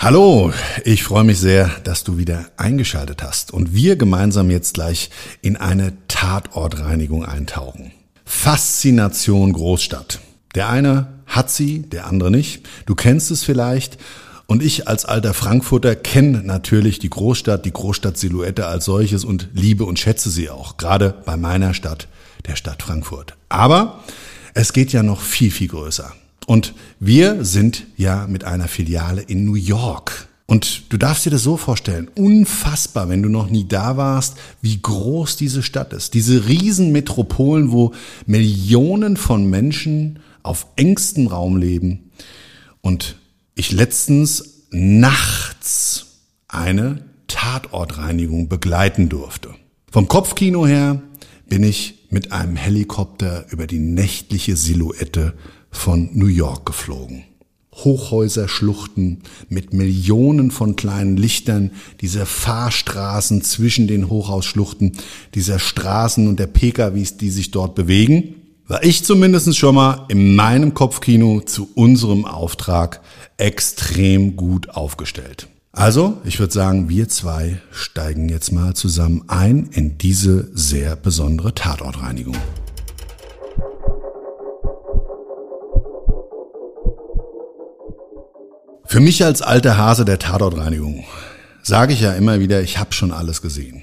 Hallo, ich freue mich sehr, dass du wieder eingeschaltet hast und wir gemeinsam jetzt gleich in eine Tatortreinigung eintauchen. Faszination Großstadt. Der eine hat sie, der andere nicht. Du kennst es vielleicht. Und ich als alter Frankfurter kenne natürlich die Großstadt, die Großstadtsilhouette als solches und liebe und schätze sie auch, gerade bei meiner Stadt, der Stadt Frankfurt. Aber es geht ja noch viel, viel größer. Und wir sind ja mit einer Filiale in New York. Und du darfst dir das so vorstellen, unfassbar, wenn du noch nie da warst, wie groß diese Stadt ist. Diese Riesenmetropolen, wo Millionen von Menschen auf engstem Raum leben. Und ich letztens nachts eine Tatortreinigung begleiten durfte. Vom Kopfkino her bin ich mit einem Helikopter über die nächtliche Silhouette von New York geflogen. Hochhäuserschluchten mit Millionen von kleinen Lichtern, diese Fahrstraßen zwischen den Hochhausschluchten, dieser Straßen und der PKWs, die sich dort bewegen, war ich zumindest schon mal in meinem Kopfkino zu unserem Auftrag extrem gut aufgestellt. Also, ich würde sagen, wir zwei steigen jetzt mal zusammen ein in diese sehr besondere Tatortreinigung. Für mich als alter Hase der Tatortreinigung sage ich ja immer wieder, ich habe schon alles gesehen.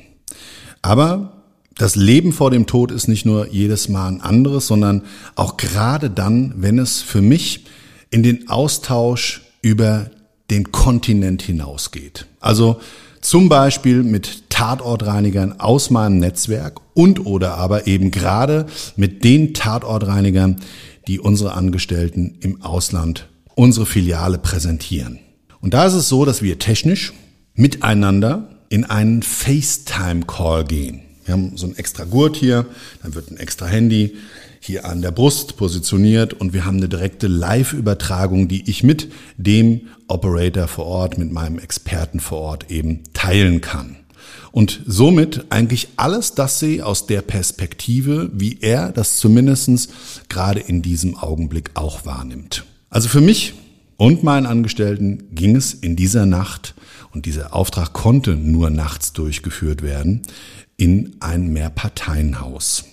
Aber das Leben vor dem Tod ist nicht nur jedes Mal ein anderes, sondern auch gerade dann, wenn es für mich in den Austausch über den Kontinent hinausgeht. Also zum Beispiel mit Tatortreinigern aus meinem Netzwerk und oder aber eben gerade mit den Tatortreinigern, die unsere Angestellten im Ausland unsere Filiale präsentieren. Und da ist es so, dass wir technisch miteinander in einen FaceTime-Call gehen. Wir haben so ein extra Gurt hier, dann wird ein extra Handy hier an der Brust positioniert und wir haben eine direkte Live-Übertragung, die ich mit dem Operator vor Ort, mit meinem Experten vor Ort eben teilen kann. Und somit eigentlich alles das sehe aus der Perspektive, wie er das zumindestens gerade in diesem Augenblick auch wahrnimmt. Also für mich und meinen Angestellten ging es in dieser Nacht, und dieser Auftrag konnte nur nachts durchgeführt werden, in ein Mehrparteienhaus.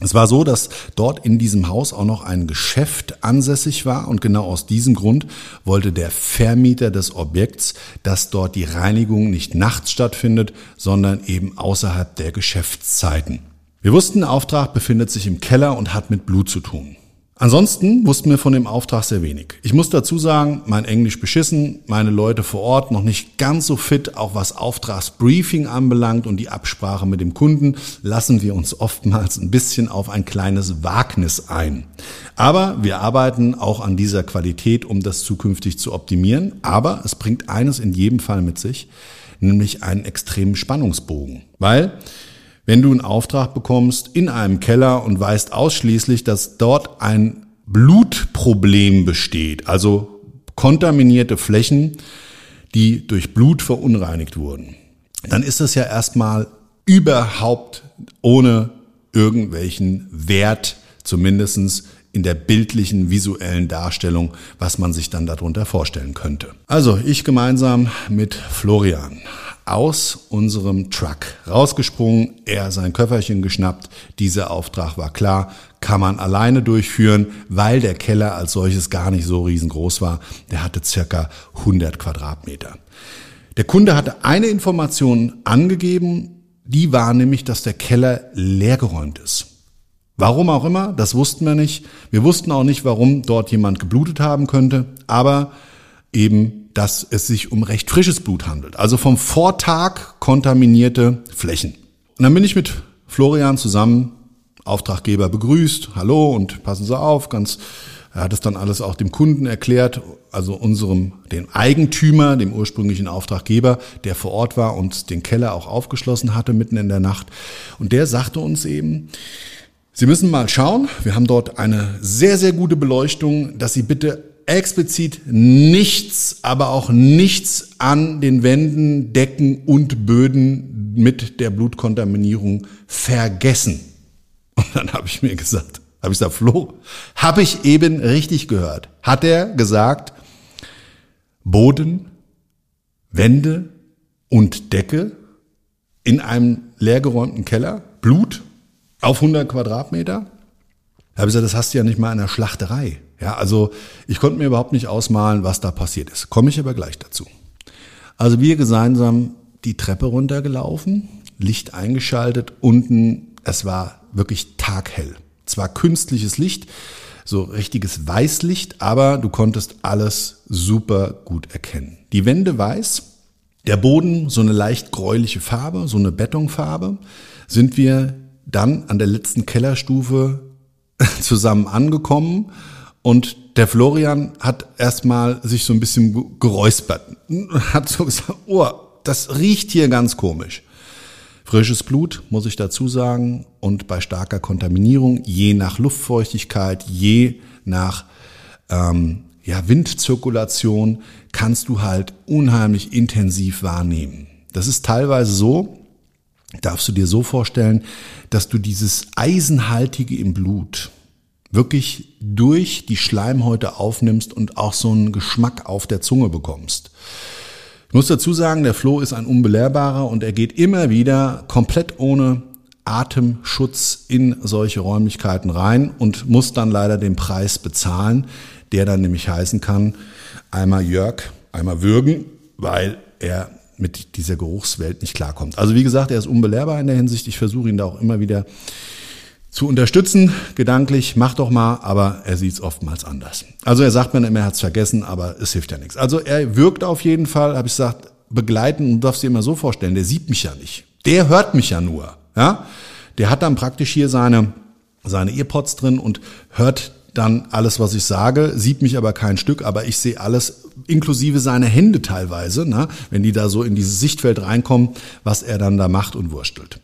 Es war so, dass dort in diesem Haus auch noch ein Geschäft ansässig war und genau aus diesem Grund wollte der Vermieter des Objekts, dass dort die Reinigung nicht nachts stattfindet, sondern eben außerhalb der Geschäftszeiten. Wir wussten, der Auftrag befindet sich im Keller und hat mit Blut zu tun. Ansonsten wussten wir von dem Auftrag sehr wenig. Ich muss dazu sagen, mein Englisch beschissen, meine Leute vor Ort noch nicht ganz so fit, auch was Auftragsbriefing anbelangt und die Absprache mit dem Kunden, lassen wir uns oftmals ein bisschen auf ein kleines Wagnis ein. Aber wir arbeiten auch an dieser Qualität, um das zukünftig zu optimieren. Aber es bringt eines in jedem Fall mit sich, nämlich einen extremen Spannungsbogen. Weil wenn du einen Auftrag bekommst in einem Keller und weißt ausschließlich, dass dort ein Blutproblem besteht, also kontaminierte Flächen, die durch Blut verunreinigt wurden, dann ist das ja erstmal überhaupt ohne irgendwelchen Wert, zumindestens in der bildlichen, visuellen Darstellung, was man sich dann darunter vorstellen könnte. Also ich gemeinsam mit Florian aus unserem Truck rausgesprungen, er sein Köfferchen geschnappt. Dieser Auftrag war klar, kann man alleine durchführen, weil der Keller als solches gar nicht so riesengroß war. Der hatte circa 100 Quadratmeter. Der Kunde hatte eine Information angegeben, die war nämlich, dass der Keller leergeräumt ist. Warum auch immer, das wussten wir nicht. Wir wussten auch nicht, warum dort jemand geblutet haben könnte, aber eben, dass es sich um recht frisches Blut handelt. Also vom Vortag kontaminierte Flächen. Und dann bin ich mit Florian zusammen, Auftraggeber begrüßt, hallo und passen Sie auf, ganz er hat es dann alles auch dem Kunden erklärt, also unserem, dem Eigentümer, dem ursprünglichen Auftraggeber, der vor Ort war und den Keller auch aufgeschlossen hatte mitten in der Nacht. Und der sagte uns eben, Sie müssen mal schauen, wir haben dort eine sehr, sehr gute Beleuchtung, dass Sie bitte explizit nichts, aber auch nichts an den Wänden, Decken und Böden mit der Blutkontaminierung vergessen. Und dann habe ich mir gesagt, habe ich gesagt, Flo, habe ich eben richtig gehört. Hat er gesagt, Boden, Wände und Decke in einem leergeräumten Keller, Blut auf 100 Quadratmeter. Da habe ich gesagt, das hast du ja nicht mal in der Schlachterei. Ja, also ich konnte mir überhaupt nicht ausmalen, was da passiert ist. Komme ich aber gleich dazu. Also wir gemeinsam die Treppe runtergelaufen, Licht eingeschaltet, unten, es war wirklich taghell. Zwar künstliches Licht, so richtiges Weißlicht, aber du konntest alles super gut erkennen. Die Wände weiß, der Boden so eine leicht gräuliche Farbe, so eine Betonfarbe, sind wir dann an der letzten Kellerstufe zusammen angekommen und der Florian hat erstmal sich so ein bisschen geräuspert, hat so gesagt, oh, das riecht hier ganz komisch. Frisches Blut, muss ich dazu sagen, und bei starker Kontaminierung, je nach Luftfeuchtigkeit, je nach ähm, ja, Windzirkulation, kannst du halt unheimlich intensiv wahrnehmen. Das ist teilweise so, darfst du dir so vorstellen, dass du dieses Eisenhaltige im Blut wirklich durch die Schleimhäute aufnimmst und auch so einen Geschmack auf der Zunge bekommst. Ich muss dazu sagen, der Flo ist ein unbelehrbarer und er geht immer wieder komplett ohne Atemschutz in solche Räumlichkeiten rein und muss dann leider den Preis bezahlen, der dann nämlich heißen kann, einmal Jörg, einmal würgen, weil er mit dieser Geruchswelt nicht klarkommt. Also wie gesagt, er ist unbelehrbar in der Hinsicht. Ich versuche ihn da auch immer wieder zu unterstützen, gedanklich, mach doch mal, aber er sieht es oftmals anders. Also er sagt mir immer, er hat es vergessen, aber es hilft ja nichts. Also er wirkt auf jeden Fall, habe ich gesagt, begleiten und darfst dir immer so vorstellen, der sieht mich ja nicht. Der hört mich ja nur. Ja? Der hat dann praktisch hier seine, seine Earpods drin und hört dann alles, was ich sage, sieht mich aber kein Stück, aber ich sehe alles, inklusive seine Hände teilweise, ne, wenn die da so in dieses Sichtfeld reinkommen, was er dann da macht und wurstelt.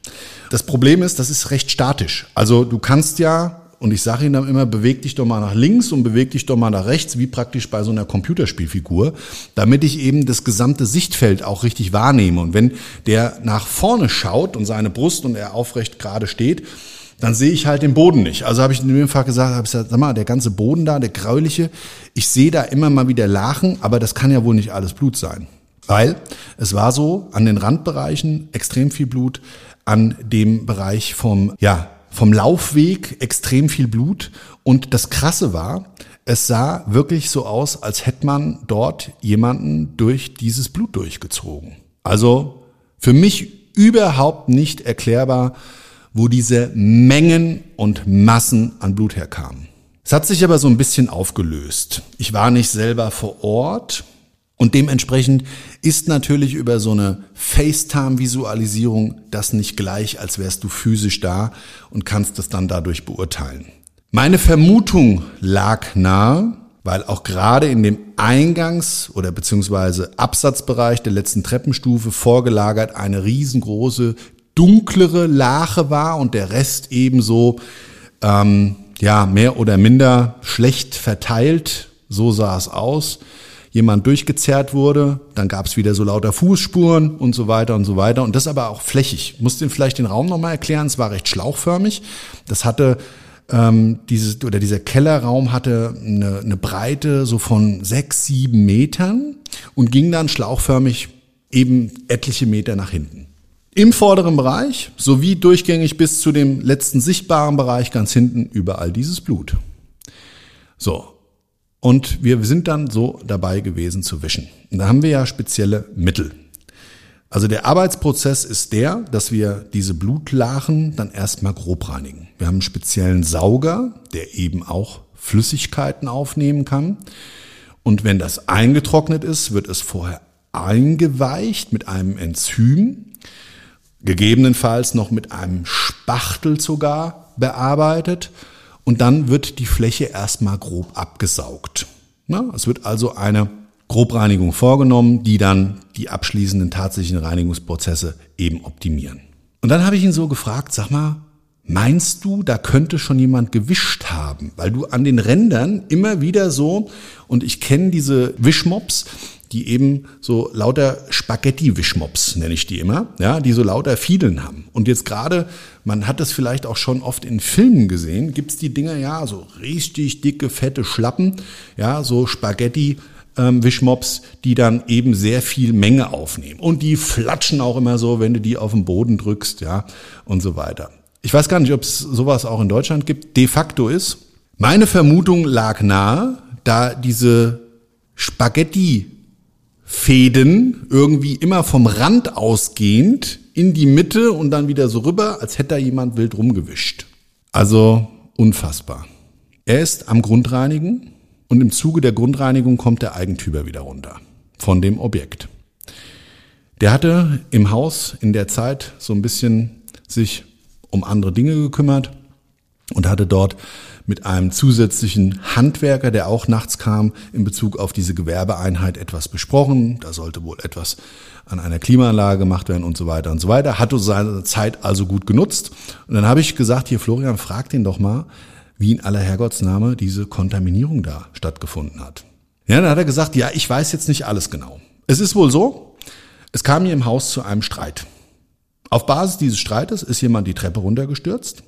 Das Problem ist, das ist recht statisch. Also du kannst ja und ich sage ihm dann immer, beweg dich doch mal nach links und beweg dich doch mal nach rechts, wie praktisch bei so einer Computerspielfigur, damit ich eben das gesamte Sichtfeld auch richtig wahrnehme. Und wenn der nach vorne schaut und seine Brust und er aufrecht gerade steht, dann sehe ich halt den Boden nicht. Also habe ich in dem Fall gesagt, habe ich gesagt, sag mal, der ganze Boden da, der gräuliche, ich sehe da immer mal wieder Lachen, aber das kann ja wohl nicht alles Blut sein. Weil es war so, an den Randbereichen extrem viel Blut, an dem Bereich vom, ja, vom Laufweg extrem viel Blut. Und das Krasse war, es sah wirklich so aus, als hätte man dort jemanden durch dieses Blut durchgezogen. Also für mich überhaupt nicht erklärbar, wo diese Mengen und Massen an Blut herkamen. Es hat sich aber so ein bisschen aufgelöst. Ich war nicht selber vor Ort und dementsprechend ist natürlich über so eine FaceTime-Visualisierung das nicht gleich, als wärst du physisch da und kannst das dann dadurch beurteilen. Meine Vermutung lag nahe, weil auch gerade in dem Eingangs- oder beziehungsweise Absatzbereich der letzten Treppenstufe vorgelagert eine riesengroße dunklere Lache war und der Rest ebenso ähm, ja mehr oder minder schlecht verteilt. So sah es aus. Jemand durchgezerrt wurde, dann gab es wieder so lauter Fußspuren und so weiter und so weiter. Und das aber auch flächig. Ich muss den vielleicht den Raum nochmal erklären. Es war recht schlauchförmig. Das hatte ähm, dieses oder dieser Kellerraum hatte eine, eine Breite so von sechs, sieben Metern und ging dann schlauchförmig eben etliche Meter nach hinten. Im vorderen Bereich sowie durchgängig bis zu dem letzten sichtbaren Bereich ganz hinten überall dieses Blut. So. Und wir sind dann so dabei gewesen zu wischen. Und da haben wir ja spezielle Mittel. Also der Arbeitsprozess ist der, dass wir diese Blutlachen dann erstmal grob reinigen. Wir haben einen speziellen Sauger, der eben auch Flüssigkeiten aufnehmen kann. Und wenn das eingetrocknet ist, wird es vorher eingeweicht mit einem Enzym, gegebenenfalls noch mit einem Spachtel sogar bearbeitet und dann wird die Fläche erstmal grob abgesaugt. es wird also eine Grobreinigung vorgenommen, die dann die abschließenden tatsächlichen Reinigungsprozesse eben optimieren. Und dann habe ich ihn so gefragt, sag mal, meinst du, da könnte schon jemand gewischt haben? Weil du an den Rändern immer wieder so, und ich kenne diese Wischmops, die eben so lauter Spaghetti-Wischmops, nenne ich die immer, ja, die so lauter Fiedeln haben. Und jetzt gerade, man hat das vielleicht auch schon oft in Filmen gesehen, gibt's die Dinger ja, so richtig dicke, fette Schlappen, ja, so Spaghetti, ähm, Wischmops, die dann eben sehr viel Menge aufnehmen. Und die flatschen auch immer so, wenn du die auf den Boden drückst, ja, und so weiter. Ich weiß gar nicht, ob es sowas auch in Deutschland gibt. De facto ist, meine Vermutung lag nahe, da diese Spaghetti Fäden irgendwie immer vom Rand ausgehend in die Mitte und dann wieder so rüber, als hätte da jemand wild rumgewischt. Also unfassbar. Er ist am Grundreinigen und im Zuge der Grundreinigung kommt der Eigentümer wieder runter von dem Objekt. Der hatte im Haus in der Zeit so ein bisschen sich um andere Dinge gekümmert und hatte dort mit einem zusätzlichen Handwerker, der auch nachts kam, in Bezug auf diese Gewerbeeinheit etwas besprochen. Da sollte wohl etwas an einer Klimaanlage gemacht werden und so weiter und so weiter. Hatte seine Zeit also gut genutzt. Und dann habe ich gesagt, hier Florian, frag den doch mal, wie in aller Herrgottsname diese Kontaminierung da stattgefunden hat. Ja, dann hat er gesagt, ja, ich weiß jetzt nicht alles genau. Es ist wohl so, es kam hier im Haus zu einem Streit. Auf Basis dieses Streites ist jemand die Treppe runtergestürzt.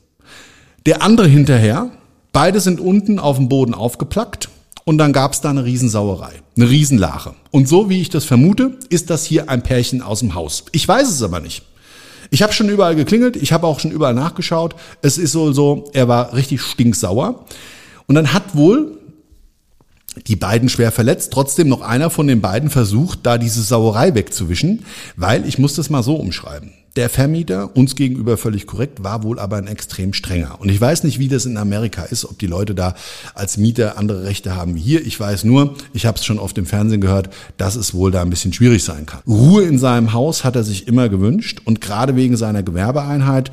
Der andere hinterher Beide sind unten auf dem Boden aufgeplackt und dann gab es da eine Riesensauerei, eine Riesenlache. Und so wie ich das vermute, ist das hier ein Pärchen aus dem Haus. Ich weiß es aber nicht. Ich habe schon überall geklingelt, ich habe auch schon überall nachgeschaut. Es ist so, so, er war richtig stinksauer. Und dann hat wohl die beiden schwer verletzt, trotzdem noch einer von den beiden versucht, da diese Sauerei wegzuwischen, weil ich muss das mal so umschreiben. Der Vermieter, uns gegenüber völlig korrekt, war wohl aber ein extrem strenger. Und ich weiß nicht, wie das in Amerika ist, ob die Leute da als Mieter andere Rechte haben wie hier. Ich weiß nur, ich habe es schon oft im Fernsehen gehört, dass es wohl da ein bisschen schwierig sein kann. Ruhe in seinem Haus hat er sich immer gewünscht und gerade wegen seiner Gewerbeeinheit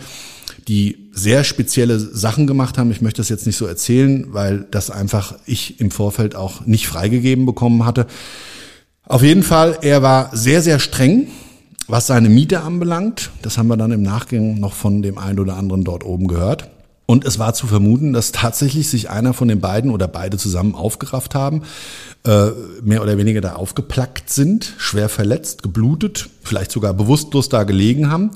die sehr spezielle Sachen gemacht haben. Ich möchte das jetzt nicht so erzählen, weil das einfach ich im Vorfeld auch nicht freigegeben bekommen hatte. Auf jeden Fall, er war sehr, sehr streng was seine Miete anbelangt, das haben wir dann im Nachgang noch von dem einen oder anderen dort oben gehört. Und es war zu vermuten, dass tatsächlich sich einer von den beiden oder beide zusammen aufgerafft haben, äh, mehr oder weniger da aufgeplackt sind, schwer verletzt, geblutet, vielleicht sogar bewusstlos da gelegen haben,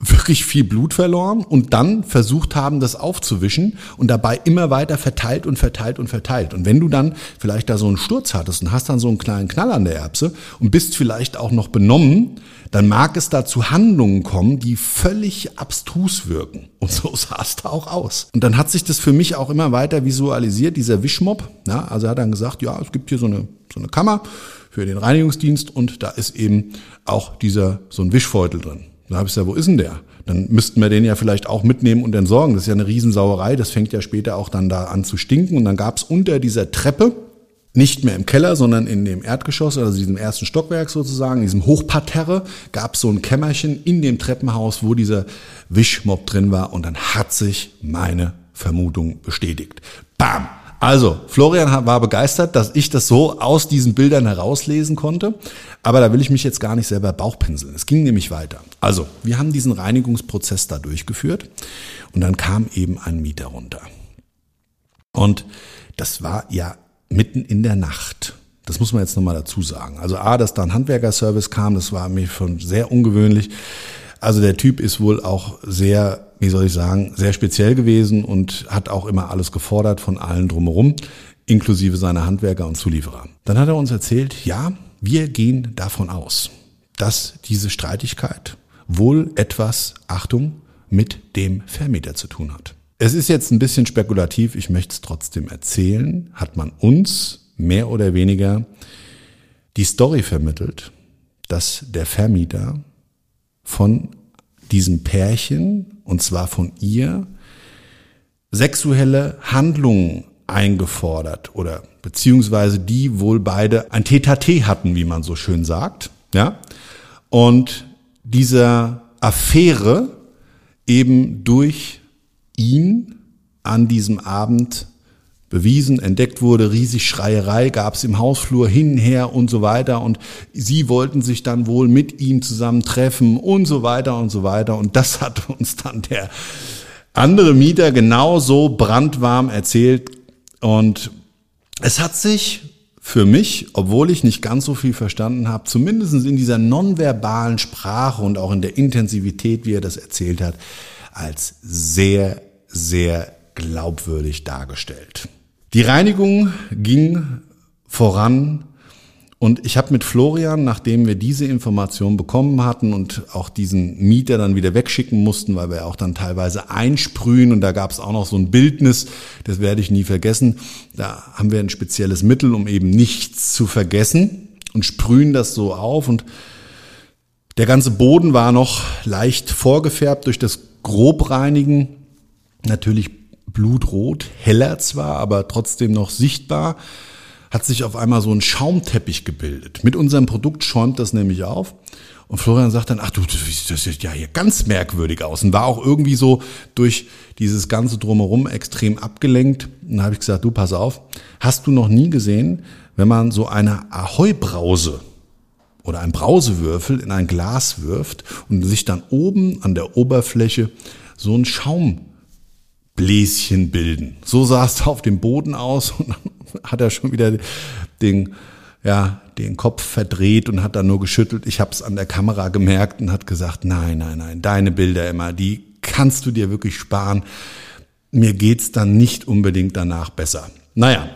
wirklich viel Blut verloren und dann versucht haben, das aufzuwischen und dabei immer weiter verteilt und verteilt und verteilt. Und wenn du dann vielleicht da so einen Sturz hattest und hast dann so einen kleinen Knall an der Erbse und bist vielleicht auch noch benommen, dann mag es da zu Handlungen kommen, die völlig abstrus wirken. Und so sah es da auch aus. Und dann hat sich das für mich auch immer weiter visualisiert, dieser Wischmob. Ja, also er hat dann gesagt, ja, es gibt hier so eine, so eine Kammer für den Reinigungsdienst und da ist eben auch dieser, so ein Wischbeutel drin. Da habe ich gesagt, wo ist denn der? Dann müssten wir den ja vielleicht auch mitnehmen und entsorgen. Das ist ja eine Riesensauerei. Das fängt ja später auch dann da an zu stinken. Und dann gab es unter dieser Treppe, nicht mehr im Keller, sondern in dem Erdgeschoss, also diesem ersten Stockwerk sozusagen, diesem Hochparterre, gab es so ein Kämmerchen in dem Treppenhaus, wo dieser Wischmob drin war. Und dann hat sich meine Vermutung bestätigt. Bam! Also, Florian war begeistert, dass ich das so aus diesen Bildern herauslesen konnte. Aber da will ich mich jetzt gar nicht selber Bauchpinseln. Es ging nämlich weiter. Also, wir haben diesen Reinigungsprozess da durchgeführt und dann kam eben ein Mieter runter. Und das war ja mitten in der Nacht. Das muss man jetzt nochmal dazu sagen. Also A, dass da ein Handwerkerservice kam, das war mir schon sehr ungewöhnlich. Also der Typ ist wohl auch sehr wie soll ich sagen, sehr speziell gewesen und hat auch immer alles gefordert von allen drumherum, inklusive seiner Handwerker und Zulieferer. Dann hat er uns erzählt, ja, wir gehen davon aus, dass diese Streitigkeit wohl etwas, Achtung, mit dem Vermieter zu tun hat. Es ist jetzt ein bisschen spekulativ, ich möchte es trotzdem erzählen, hat man uns mehr oder weniger die Story vermittelt, dass der Vermieter von diesem Pärchen, und zwar von ihr, sexuelle Handlungen eingefordert oder beziehungsweise die wohl beide ein Tete hatten, wie man so schön sagt, ja. Und dieser Affäre eben durch ihn an diesem Abend bewiesen, entdeckt wurde, riesig Schreierei gab es im Hausflur hin, her und so weiter. Und sie wollten sich dann wohl mit ihm zusammen treffen und so weiter und so weiter. Und das hat uns dann der andere Mieter genauso brandwarm erzählt. Und es hat sich für mich, obwohl ich nicht ganz so viel verstanden habe, zumindest in dieser nonverbalen Sprache und auch in der Intensivität, wie er das erzählt hat, als sehr, sehr glaubwürdig dargestellt. Die Reinigung ging voran und ich habe mit Florian, nachdem wir diese Information bekommen hatten und auch diesen Mieter dann wieder wegschicken mussten, weil wir auch dann teilweise einsprühen und da gab es auch noch so ein Bildnis, das werde ich nie vergessen. Da haben wir ein spezielles Mittel, um eben nichts zu vergessen und sprühen das so auf und der ganze Boden war noch leicht vorgefärbt durch das Grobreinigen. Natürlich blutrot, heller zwar, aber trotzdem noch sichtbar, hat sich auf einmal so ein Schaumteppich gebildet. Mit unserem Produkt schäumt das nämlich auf. Und Florian sagt dann, ach du, das sieht ja hier ganz merkwürdig aus. Und war auch irgendwie so durch dieses ganze Drumherum extrem abgelenkt. Und dann habe ich gesagt, du, pass auf, hast du noch nie gesehen, wenn man so eine Ahoi-Brause oder ein Brausewürfel in ein Glas wirft und sich dann oben an der Oberfläche so ein Schaum Bläschen bilden. So sah es auf dem Boden aus und dann hat er schon wieder den, ja, den Kopf verdreht und hat dann nur geschüttelt. Ich habe es an der Kamera gemerkt und hat gesagt, nein, nein, nein, deine Bilder immer, die kannst du dir wirklich sparen. Mir geht's dann nicht unbedingt danach besser. Naja,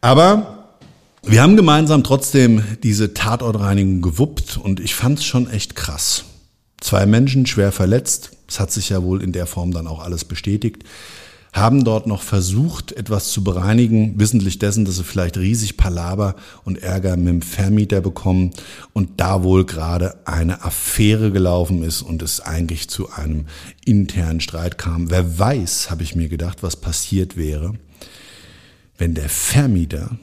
aber wir haben gemeinsam trotzdem diese Tatortreinigung gewuppt und ich fand's schon echt krass. Zwei Menschen schwer verletzt, es hat sich ja wohl in der Form dann auch alles bestätigt, haben dort noch versucht, etwas zu bereinigen, wissentlich dessen, dass sie vielleicht riesig Palaber und Ärger mit dem Vermieter bekommen und da wohl gerade eine Affäre gelaufen ist und es eigentlich zu einem internen Streit kam. Wer weiß, habe ich mir gedacht, was passiert wäre, wenn der Vermieter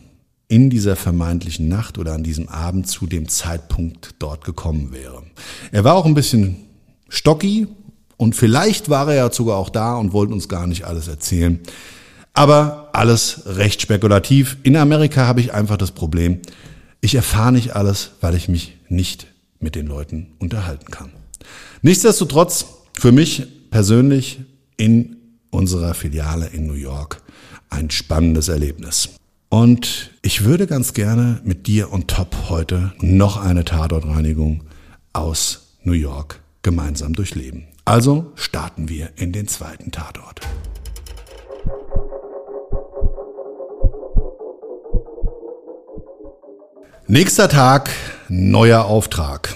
in dieser vermeintlichen Nacht oder an diesem Abend zu dem Zeitpunkt dort gekommen wäre. Er war auch ein bisschen stocky und vielleicht war er ja sogar auch da und wollte uns gar nicht alles erzählen. Aber alles recht spekulativ. In Amerika habe ich einfach das Problem, ich erfahre nicht alles, weil ich mich nicht mit den Leuten unterhalten kann. Nichtsdestotrotz, für mich persönlich in unserer Filiale in New York ein spannendes Erlebnis. Und ich würde ganz gerne mit dir und Top heute noch eine Tatortreinigung aus New York gemeinsam durchleben. Also starten wir in den zweiten Tatort. Nächster Tag, neuer Auftrag.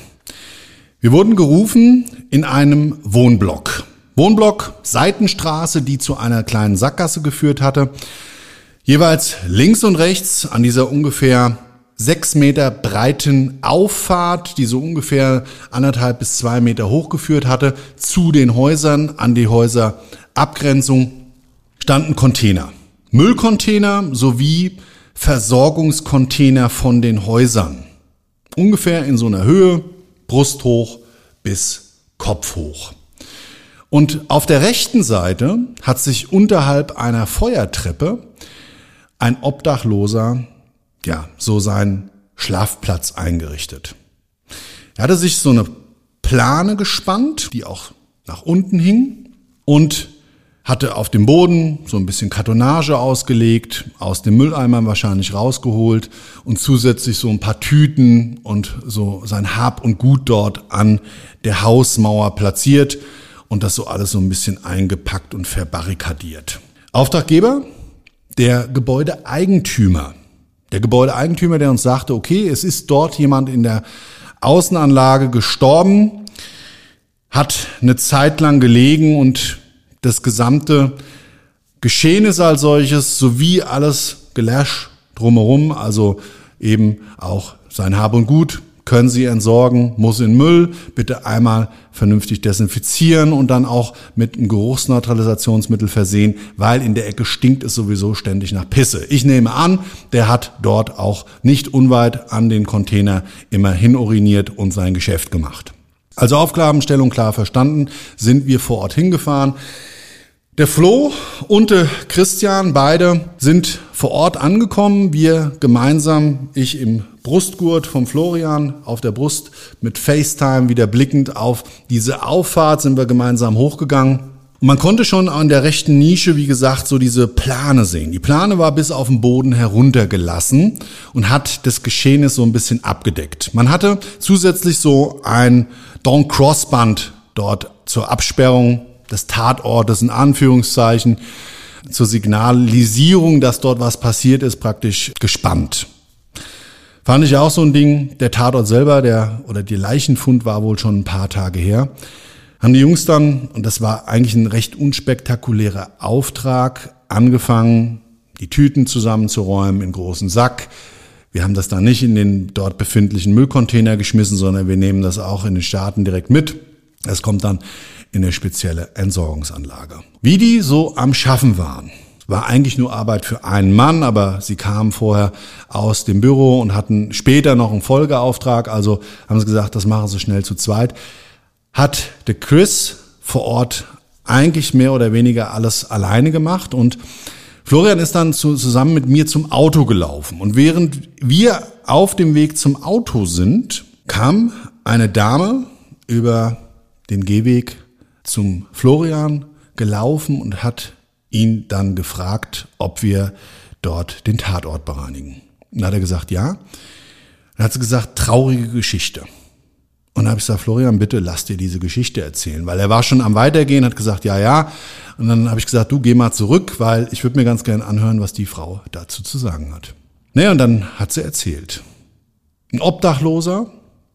Wir wurden gerufen in einem Wohnblock. Wohnblock, Seitenstraße, die zu einer kleinen Sackgasse geführt hatte. Jeweils links und rechts an dieser ungefähr sechs Meter breiten Auffahrt, die so ungefähr anderthalb bis zwei Meter hochgeführt hatte, zu den Häusern, an die Häuserabgrenzung, standen Container. Müllcontainer sowie Versorgungscontainer von den Häusern. Ungefähr in so einer Höhe, brusthoch bis kopfhoch. Und auf der rechten Seite hat sich unterhalb einer Feuertreppe ein Obdachloser, ja, so seinen Schlafplatz eingerichtet. Er hatte sich so eine Plane gespannt, die auch nach unten hing und hatte auf dem Boden so ein bisschen Kartonage ausgelegt, aus dem Mülleimer wahrscheinlich rausgeholt und zusätzlich so ein paar Tüten und so sein Hab und Gut dort an der Hausmauer platziert und das so alles so ein bisschen eingepackt und verbarrikadiert. Auftraggeber der Gebäudeeigentümer. Der Gebäudeeigentümer, der uns sagte, okay, es ist dort jemand in der Außenanlage gestorben, hat eine Zeit lang gelegen und das gesamte Geschehen ist als solches sowie alles gelöscht drumherum, also eben auch sein Hab und Gut können Sie entsorgen, muss in Müll, bitte einmal vernünftig desinfizieren und dann auch mit einem Geruchsneutralisationsmittel versehen, weil in der Ecke stinkt es sowieso ständig nach Pisse. Ich nehme an, der hat dort auch nicht unweit an den Container immer hin uriniert und sein Geschäft gemacht. Also Aufgabenstellung klar verstanden, sind wir vor Ort hingefahren. Der Flo und der Christian, beide sind vor Ort angekommen. Wir gemeinsam, ich im Brustgurt vom Florian auf der Brust mit FaceTime wieder blickend auf diese Auffahrt sind wir gemeinsam hochgegangen. Und man konnte schon an der rechten Nische, wie gesagt, so diese Plane sehen. Die Plane war bis auf den Boden heruntergelassen und hat das Geschehnis so ein bisschen abgedeckt. Man hatte zusätzlich so ein Don Cross Band dort zur Absperrung des Tatortes in Anführungszeichen zur Signalisierung, dass dort was passiert ist, praktisch gespannt. Fand ich auch so ein Ding. Der Tatort selber, der oder die Leichenfund war wohl schon ein paar Tage her. Haben die Jungs dann, und das war eigentlich ein recht unspektakulärer Auftrag, angefangen, die Tüten zusammenzuräumen in großen Sack. Wir haben das dann nicht in den dort befindlichen Müllcontainer geschmissen, sondern wir nehmen das auch in den Staaten direkt mit. Es kommt dann in eine spezielle Entsorgungsanlage. Wie die so am Schaffen waren, war eigentlich nur Arbeit für einen Mann, aber sie kamen vorher aus dem Büro und hatten später noch einen Folgeauftrag, also haben sie gesagt, das machen sie schnell zu zweit. Hat der Chris vor Ort eigentlich mehr oder weniger alles alleine gemacht. Und Florian ist dann zu, zusammen mit mir zum Auto gelaufen. Und während wir auf dem Weg zum Auto sind, kam eine Dame über den Gehweg zum Florian gelaufen und hat ihn dann gefragt, ob wir dort den Tatort bereinigen. Und dann hat er gesagt, ja. Dann hat sie gesagt, traurige Geschichte. Und dann habe ich gesagt, Florian, bitte lass dir diese Geschichte erzählen, weil er war schon am Weitergehen, hat gesagt, ja, ja. Und dann habe ich gesagt, du geh mal zurück, weil ich würde mir ganz gerne anhören, was die Frau dazu zu sagen hat. Naja, und dann hat sie erzählt. Ein Obdachloser,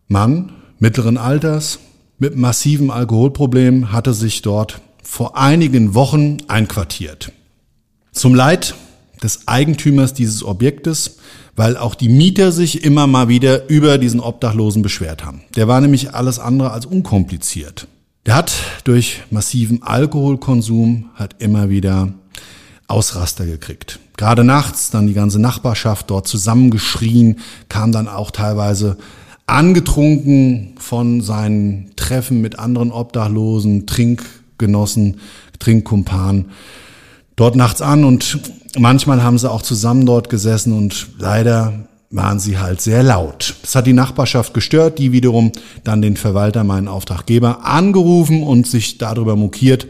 Mann, mittleren Alters, mit massivem Alkoholproblem hatte sich dort vor einigen Wochen einquartiert. Zum Leid des Eigentümers dieses Objektes, weil auch die Mieter sich immer mal wieder über diesen Obdachlosen beschwert haben. Der war nämlich alles andere als unkompliziert. Der hat durch massiven Alkoholkonsum hat immer wieder Ausraster gekriegt. Gerade nachts dann die ganze Nachbarschaft dort zusammengeschrien, kam dann auch teilweise angetrunken von seinen Treffen mit anderen Obdachlosen, Trinkgenossen, Trinkkumpanen dort nachts an und manchmal haben sie auch zusammen dort gesessen und leider waren sie halt sehr laut. Das hat die Nachbarschaft gestört, die wiederum dann den Verwalter, meinen Auftraggeber, angerufen und sich darüber mokiert.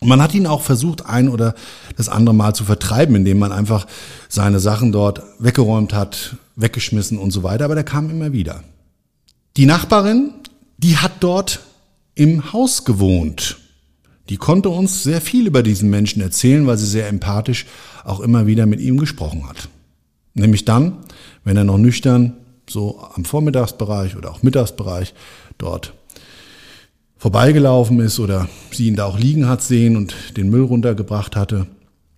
Und man hat ihn auch versucht, ein oder das andere Mal zu vertreiben, indem man einfach seine Sachen dort weggeräumt hat, weggeschmissen und so weiter, aber der kam immer wieder. Die Nachbarin, die hat dort im Haus gewohnt. Die konnte uns sehr viel über diesen Menschen erzählen, weil sie sehr empathisch auch immer wieder mit ihm gesprochen hat. Nämlich dann, wenn er noch nüchtern so am Vormittagsbereich oder auch Mittagsbereich dort vorbeigelaufen ist oder sie ihn da auch liegen hat sehen und den Müll runtergebracht hatte,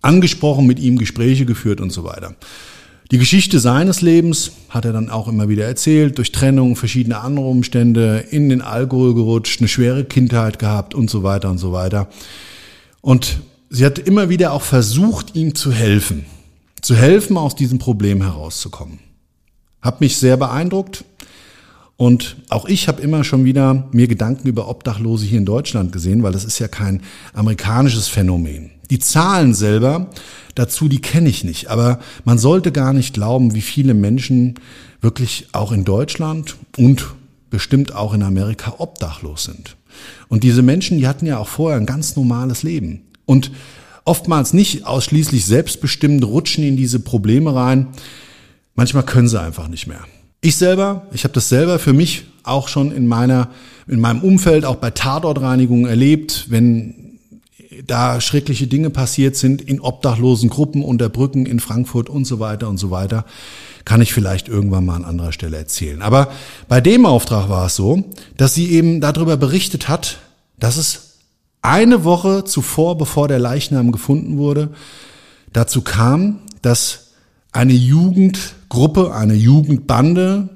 angesprochen mit ihm Gespräche geführt und so weiter. Die Geschichte seines Lebens hat er dann auch immer wieder erzählt, durch Trennung, verschiedene andere Umstände, in den Alkohol gerutscht, eine schwere Kindheit gehabt und so weiter und so weiter. Und sie hat immer wieder auch versucht, ihm zu helfen, zu helfen, aus diesem Problem herauszukommen. Hab mich sehr beeindruckt und auch ich habe immer schon wieder mir Gedanken über Obdachlose hier in Deutschland gesehen, weil das ist ja kein amerikanisches Phänomen. Die Zahlen selber dazu, die kenne ich nicht. Aber man sollte gar nicht glauben, wie viele Menschen wirklich auch in Deutschland und bestimmt auch in Amerika obdachlos sind. Und diese Menschen, die hatten ja auch vorher ein ganz normales Leben. Und oftmals nicht ausschließlich selbstbestimmt rutschen in diese Probleme rein. Manchmal können sie einfach nicht mehr. Ich selber, ich habe das selber für mich auch schon in meiner in meinem Umfeld auch bei Tatortreinigungen erlebt, wenn da schreckliche Dinge passiert sind in obdachlosen Gruppen unter Brücken in Frankfurt und so weiter und so weiter, kann ich vielleicht irgendwann mal an anderer Stelle erzählen. Aber bei dem Auftrag war es so, dass sie eben darüber berichtet hat, dass es eine Woche zuvor, bevor der Leichnam gefunden wurde, dazu kam, dass eine Jugendgruppe, eine Jugendbande,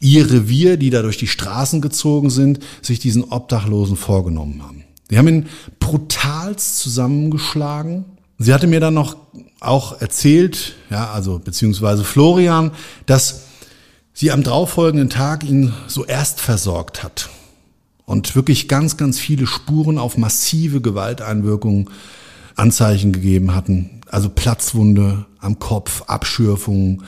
ihr Revier, die da durch die Straßen gezogen sind, sich diesen Obdachlosen vorgenommen haben. Die haben ihn brutalst zusammengeschlagen. Sie hatte mir dann noch auch erzählt, ja, also beziehungsweise Florian, dass sie am darauffolgenden Tag ihn so erst versorgt hat und wirklich ganz, ganz viele Spuren auf massive Gewalteinwirkungen Anzeichen gegeben hatten. Also Platzwunde am Kopf, Abschürfungen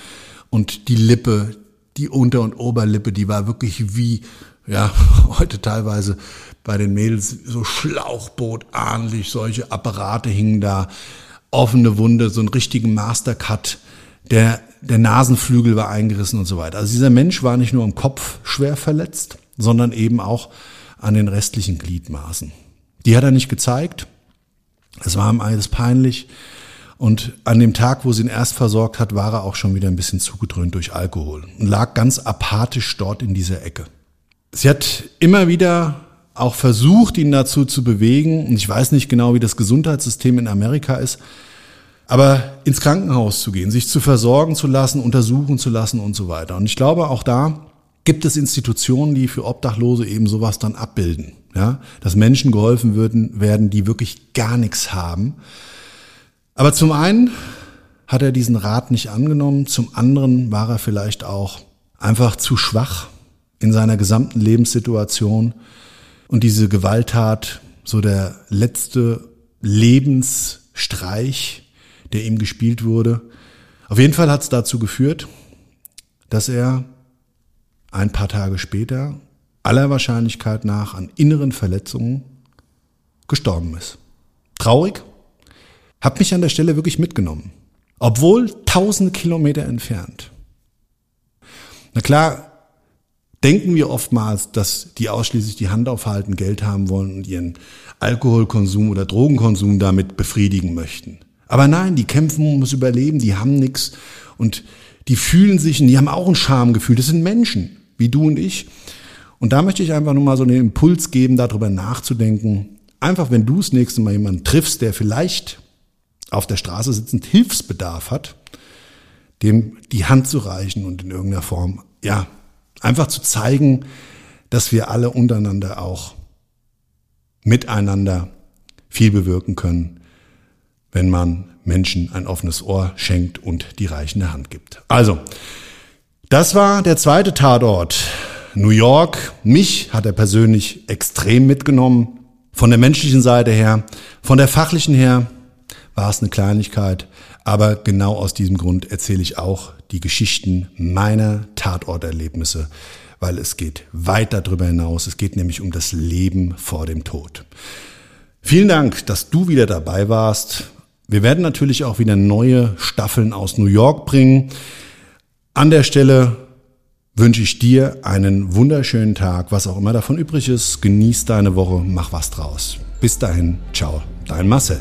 und die Lippe, die Unter- und Oberlippe, die war wirklich wie, ja, heute teilweise bei den Mädels so Schlauchboot ahnlich, solche Apparate hingen da, offene Wunde, so einen richtigen Mastercut, der, der Nasenflügel war eingerissen und so weiter. Also dieser Mensch war nicht nur im Kopf schwer verletzt, sondern eben auch an den restlichen Gliedmaßen. Die hat er nicht gezeigt. Es war ihm alles peinlich. Und an dem Tag, wo sie ihn erst versorgt hat, war er auch schon wieder ein bisschen zugedröhnt durch Alkohol und lag ganz apathisch dort in dieser Ecke. Sie hat immer wieder auch versucht, ihn dazu zu bewegen, und ich weiß nicht genau, wie das Gesundheitssystem in Amerika ist, aber ins Krankenhaus zu gehen, sich zu versorgen zu lassen, untersuchen zu lassen und so weiter. Und ich glaube, auch da gibt es Institutionen, die für Obdachlose eben sowas dann abbilden. Ja, dass Menschen geholfen würden, werden, die wirklich gar nichts haben. Aber zum einen hat er diesen Rat nicht angenommen, zum anderen war er vielleicht auch einfach zu schwach in seiner gesamten Lebenssituation und diese Gewalttat so der letzte Lebensstreich, der ihm gespielt wurde. Auf jeden Fall hat es dazu geführt, dass er ein paar Tage später aller Wahrscheinlichkeit nach an inneren Verletzungen gestorben ist. Traurig, hab mich an der Stelle wirklich mitgenommen. Obwohl tausend Kilometer entfernt. Na klar, denken wir oftmals, dass die ausschließlich die Hand aufhalten, Geld haben wollen und ihren Alkoholkonsum oder Drogenkonsum damit befriedigen möchten. Aber nein, die kämpfen ums Überleben, die haben nichts und die fühlen sich und die haben auch ein Schamgefühl. Das sind Menschen, wie du und ich. Und da möchte ich einfach nur mal so einen Impuls geben, darüber nachzudenken. Einfach, wenn du das nächste Mal jemanden triffst, der vielleicht auf der Straße sitzend Hilfsbedarf hat, dem die Hand zu reichen und in irgendeiner Form, ja, einfach zu zeigen, dass wir alle untereinander auch miteinander viel bewirken können, wenn man Menschen ein offenes Ohr schenkt und die reichende Hand gibt. Also, das war der zweite Tatort. New York. Mich hat er persönlich extrem mitgenommen. Von der menschlichen Seite her, von der fachlichen her war es eine Kleinigkeit. Aber genau aus diesem Grund erzähle ich auch die Geschichten meiner Tatorterlebnisse, weil es geht weit darüber hinaus. Es geht nämlich um das Leben vor dem Tod. Vielen Dank, dass du wieder dabei warst. Wir werden natürlich auch wieder neue Staffeln aus New York bringen. An der Stelle wünsche ich dir einen wunderschönen Tag, was auch immer davon übrig ist. Genieß deine Woche, mach was draus. Bis dahin, ciao, dein Marcel.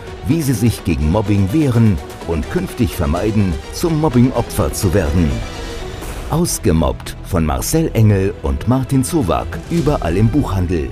wie Sie sich gegen Mobbing wehren und künftig vermeiden, zum Mobbingopfer zu werden. Ausgemobbt von Marcel Engel und Martin Zowak, überall im Buchhandel.